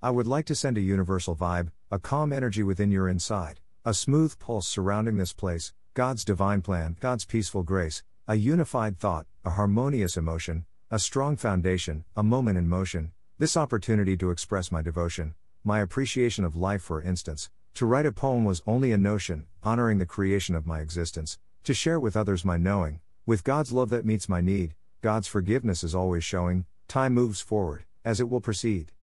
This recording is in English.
I would like to send a universal vibe, a calm energy within your inside, a smooth pulse surrounding this place, God's divine plan, God's peaceful grace, a unified thought, a harmonious emotion, a strong foundation, a moment in motion, this opportunity to express my devotion, my appreciation of life, for instance, to write a poem was only a notion, honoring the creation of my existence, to share with others my knowing, with God's love that meets my need, God's forgiveness is always showing, time moves forward, as it will proceed.